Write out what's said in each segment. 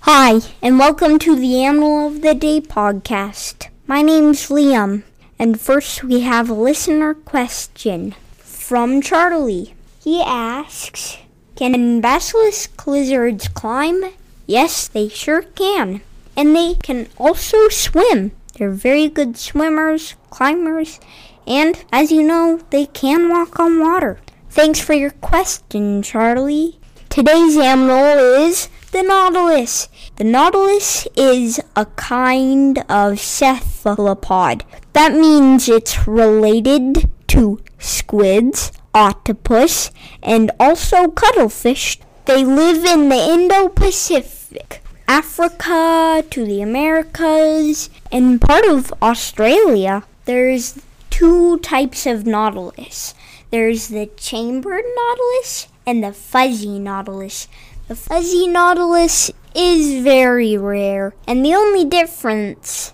Hi, and welcome to the Animal of the Day podcast. My name's Liam, and first we have a listener question from Charlie. He asks Can basilisk lizards climb? Yes, they sure can. And they can also swim. They're very good swimmers, climbers, and as you know, they can walk on water. Thanks for your question, Charlie. Today's animal is the nautilus. The nautilus is a kind of cephalopod. That means it's related to squids, octopus, and also cuttlefish. They live in the Indo-Pacific. Africa to the Americas and part of Australia. There's two types of nautilus. There's the chambered nautilus and the fuzzy nautilus. The fuzzy nautilus is very rare, and the only difference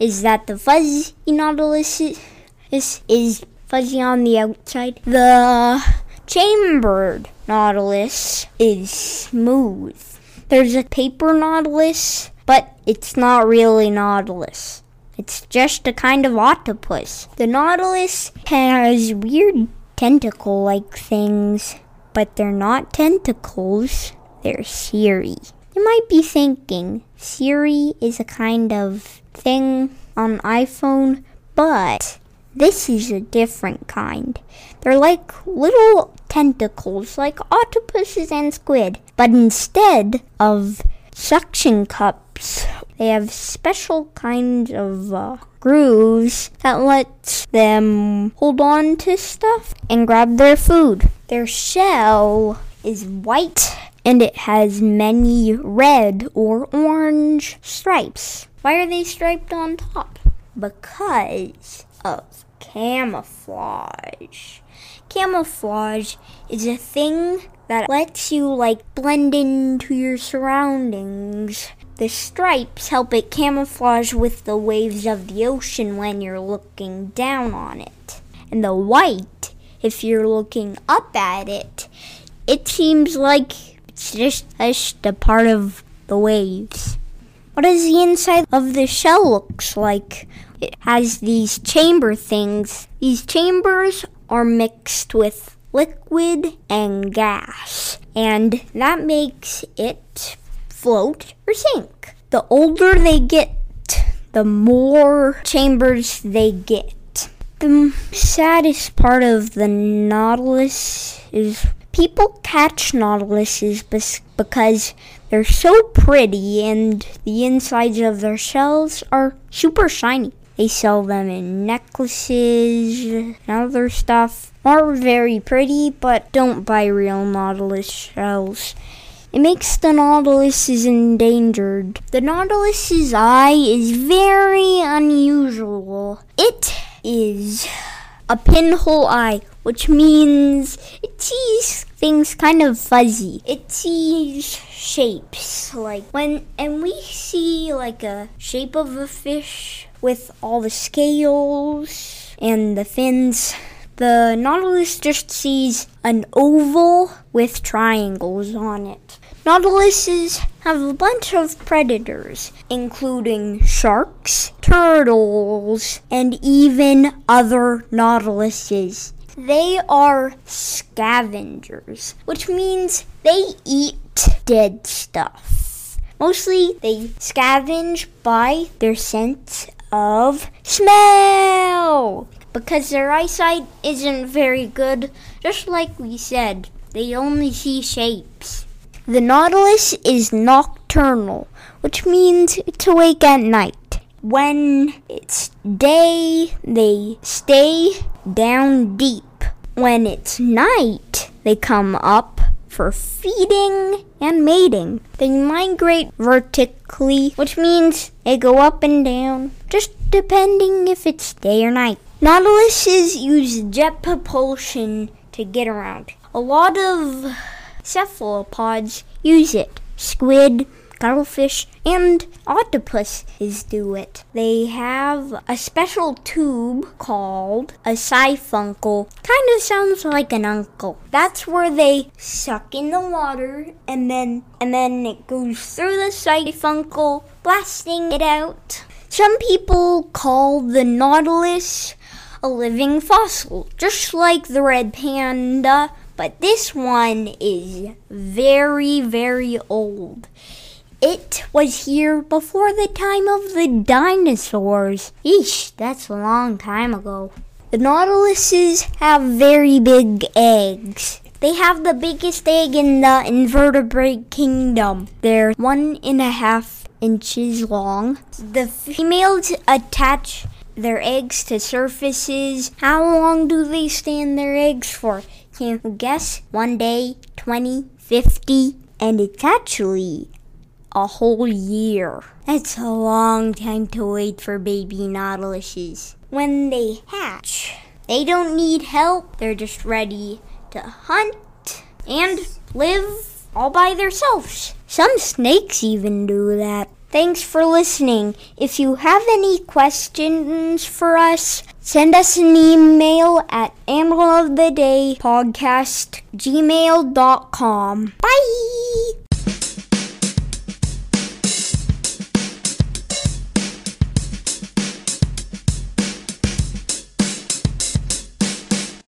is that the fuzzy nautilus is, is, fuzzy on the outside. The chambered nautilus is smooth. There's a paper nautilus, but it's not really nautilus. It's just a kind of octopus. The nautilus has weird tentacle like things, but they're not tentacles, they're cirri. You might be thinking, Siri is a kind of thing on iPhone, but this is a different kind. They're like little tentacles, like octopuses and squid, but instead of suction cups, they have special kinds of uh, grooves that lets them hold on to stuff and grab their food. Their shell is white and it has many red or orange stripes. Why are they striped on top? Because of camouflage. Camouflage is a thing that lets you like blend into your surroundings. The stripes help it camouflage with the waves of the ocean when you're looking down on it. And the white, if you're looking up at it, it seems like it's just, just a part of the waves. What does the inside of the shell looks like? It has these chamber things. These chambers are mixed with liquid and gas, and that makes it float or sink. The older they get, the more chambers they get. The saddest part of the Nautilus is people catch Nautiluses because they're so pretty and the insides of their shells are super shiny. They sell them in necklaces and other stuff. Are very pretty, but don't buy real Nautilus shells. It makes the Nautilus's endangered. The Nautilus's eye is very unusual. It is a pinhole eye, which means it sees things kind of fuzzy. It sees shapes like when and we see like a shape of a fish with all the scales and the fins. The Nautilus just sees an oval with triangles on it. Nautiluses have a bunch of predators, including sharks, turtles, and even other nautiluses. They are scavengers, which means they eat dead stuff. Mostly they scavenge by their sense of smell because their eyesight isn't very good. Just like we said, they only see shapes. The Nautilus is nocturnal, which means it's awake at night. When it's day, they stay down deep. when it's night, they come up for feeding and mating. They migrate vertically, which means they go up and down, just depending if it's day or night. Nautiluses use jet propulsion to get around. A lot of cephalopods use it. Squid, cuttlefish, and octopuses do it. They have a special tube called a siphuncle. Kind of sounds like an uncle. That's where they suck in the water and then and then it goes through the siphuncle, blasting it out. Some people call the nautilus a living fossil, just like the red panda, but this one is very, very old. It was here before the time of the dinosaurs. Eesh, that's a long time ago. The nautiluses have very big eggs. They have the biggest egg in the invertebrate kingdom. They're one and a half inches long. The females attach their eggs to surfaces. How long do they stand their eggs for? Can guess? One day, 20, 50, and it's actually a whole year. That's a long time to wait for baby nautiluses. When they hatch, they don't need help. They're just ready to hunt and live all by themselves. Some snakes even do that. Thanks for listening. If you have any questions for us, send us an email at animal of the day podcast gmail.com. Bye!